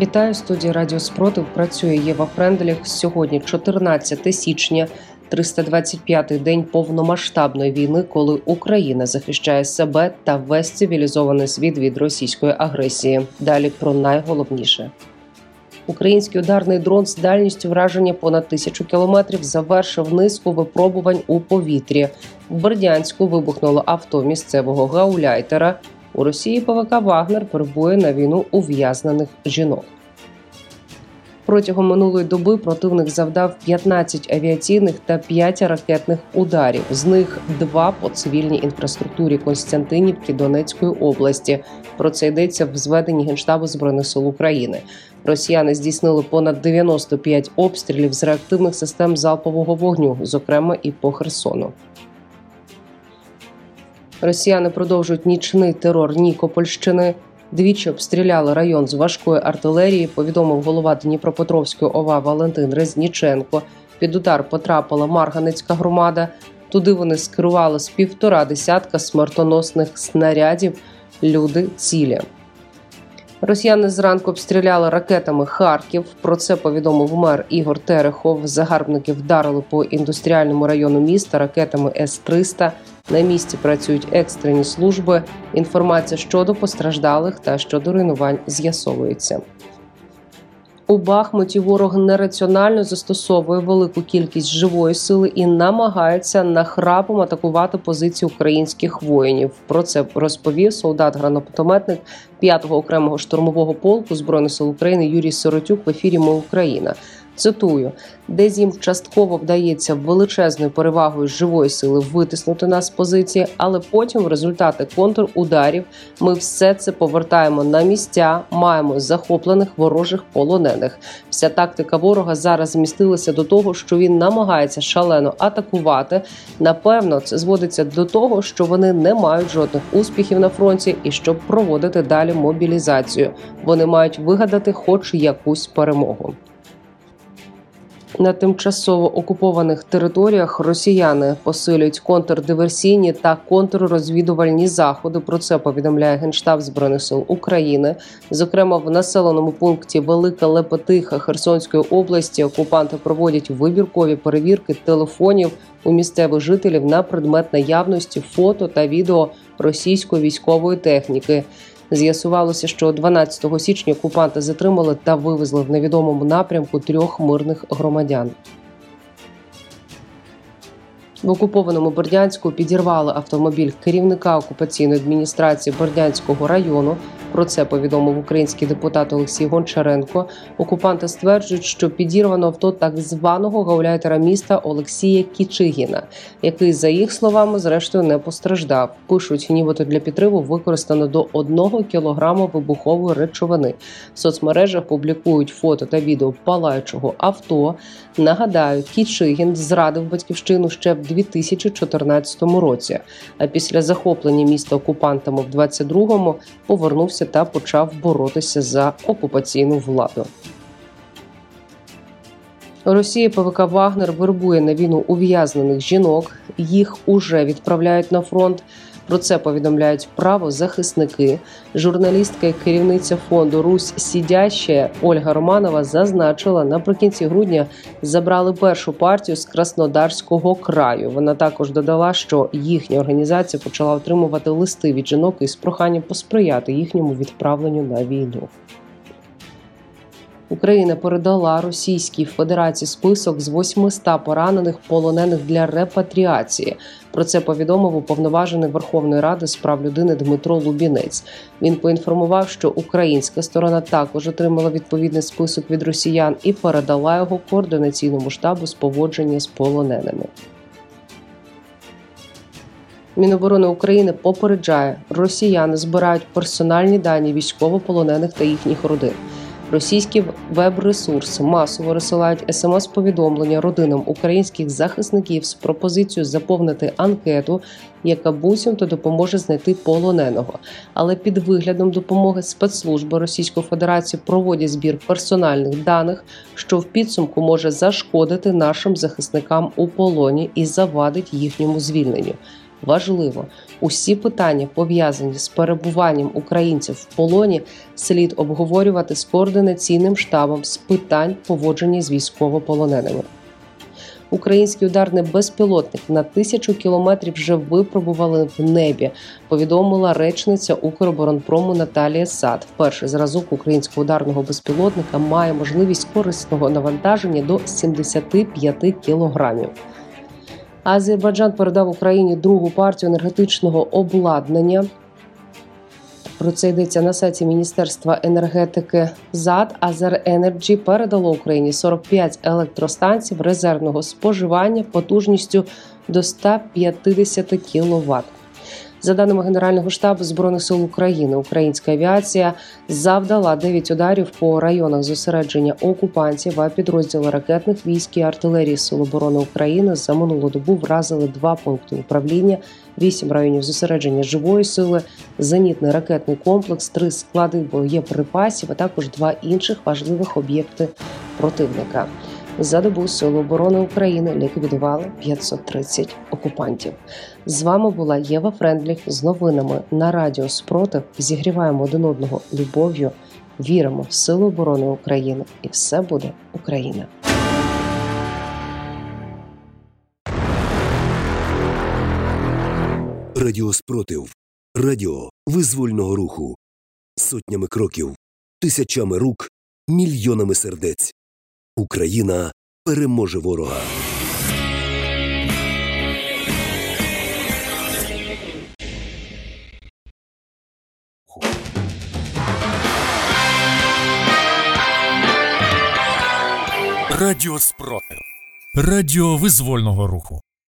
Вітаю студії Радіо Спротив. Працює Єва Френделіх. Сьогодні 14 січня, 325-й день повномасштабної війни, коли Україна захищає себе та весь цивілізований світ від російської агресії. Далі про найголовніше. Український ударний дрон з дальністю враження понад тисячу кілометрів завершив низку випробувань у повітрі. В Бердянську вибухнуло авто місцевого гауляйтера. У Росії ПВК Вагнер перебує на війну ув'язнених жінок. Протягом минулої доби противник завдав 15 авіаційних та 5 ракетних ударів. З них два по цивільній інфраструктурі Константинівки Донецької області. Про це йдеться в зведенні Генштабу збройних сил України. Росіяни здійснили понад 95 обстрілів з реактивних систем залпового вогню, зокрема і по Херсону. Росіяни продовжують нічний терор Нікопольщини. Двічі обстріляли район з важкої артилерії. Повідомив голова Дніпропетровської ОВА Валентин Резніченко. Під удар потрапила Марганицька громада. Туди вони скерували з півтора десятка смертоносних снарядів. Люди цілі. Росіяни зранку обстріляли ракетами Харків. Про це повідомив мер Ігор Терехов. Загарбники вдарили по індустріальному району міста ракетами С-300. На місці працюють екстрені служби. Інформація щодо постраждалих та щодо руйнувань з'ясовується. У Бахмуті ворог нераціонально застосовує велику кількість живої сили і намагається нахрапом атакувати позиції українських воїнів. Про це розповів солдат-гранатометник 5-го окремого штурмового полку збройних сил України Юрій Сиротюк в ефірі Ми Україна. Цитую, десь їм частково вдається величезною перевагою живої сили витиснути нас з позиції, але потім, в результати контрударів, ми все це повертаємо на місця, маємо захоплених ворожих полонених. Вся тактика ворога зараз змістилася до того, що він намагається шалено атакувати. Напевно, це зводиться до того, що вони не мають жодних успіхів на фронті, і щоб проводити далі мобілізацію, вони мають вигадати, хоч якусь перемогу. На тимчасово окупованих територіях росіяни посилюють контрдиверсійні та контррозвідувальні заходи. Про це повідомляє генштаб збройних сил України. Зокрема, в населеному пункті Велика Лепетиха Херсонської області окупанти проводять вибіркові перевірки телефонів у місцевих жителів на предмет наявності фото та відео російської військової техніки. З'ясувалося, що 12 січня окупанти затримали та вивезли в невідомому напрямку трьох мирних громадян. В окупованому Бердянську підірвали автомобіль керівника окупаційної адміністрації Бердянського району. Про це повідомив український депутат Олексій Гончаренко. Окупанти стверджують, що підірвано авто так званого гауляйтера міста Олексія Кічигіна, який, за їх словами, зрештою не постраждав. Пишуть, нібито для підриву використано до одного кілограма вибухової речовини. В соцмережах публікують фото та відео палаючого авто. Нагадаю, Кічигін зрадив батьківщину ще в 2014 році. А після захоплення міста окупантами в 22-му повернувся та почав боротися за окупаційну владу. Росія ПВК Вагнер вербує на війну ув'язнених жінок. Їх уже відправляють на фронт. Про це повідомляють правозахисники. Журналістка і керівниця фонду Русь Сідяще Ольга Романова зазначила, наприкінці грудня забрали першу партію з Краснодарського краю. Вона також додала, що їхня організація почала отримувати листи від жінок із проханням посприяти їхньому відправленню на війну. Україна передала Російській Федерації список з 800 поранених полонених для репатріації. Про це повідомив уповноважений Верховної Ради з прав людини Дмитро Лубінець. Він поінформував, що українська сторона також отримала відповідний список від росіян і передала його координаційному штабу з поводження з полоненими. Міноборони України попереджає, росіяни збирають персональні дані військовополонених та їхніх родин. Російські веб-ресурси масово розсилають смс-повідомлення родинам українських захисників з пропозицією заповнити анкету, яка буцімто допоможе знайти полоненого. Але під виглядом допомоги спецслужби Російської Федерації проводять збір персональних даних, що в підсумку може зашкодити нашим захисникам у полоні і завадить їхньому звільненню. Важливо, усі питання, пов'язані з перебуванням українців в полоні, слід обговорювати з координаційним штабом з питань поводження з військовополоненими. Український ударний безпілотник на тисячу кілометрів вже випробували в небі. Повідомила речниця Укроборонпрому Наталія Сад. Перший зразок українського ударного безпілотника має можливість корисного навантаження до 75 кілограмів. Азербайджан передав Україні другу партію енергетичного обладнання. Про це йдеться на сайті Міністерства енергетики ЗАД. Азер Енерджі передало Україні 45 електростанцій резервного споживання потужністю до 150 кВт. За даними Генерального штабу збройних сил України, українська авіація завдала 9 ударів по районах зосередження окупантів. А підрозділи ракетних військ і артилерії Сил оборони України за минулу добу вразили два пункти управління, 8 районів зосередження живої сили, зенітний ракетний комплекс, три склади боєприпасів, а також два інших важливих об'єкти противника. За добу Сили оборони України ліквідували 530 окупантів. З вами була Єва Френдліх з новинами на Радіо Спротив. Зігріваємо один одного любов'ю, віримо в Сили оборони України, і все буде Україна. Радіо Спротив. Радіо визвольного руху. Сотнями кроків, тисячами рук, мільйонами сердець. Україна переможе ворога. Радіо Спротив. Радіо визвольного руху.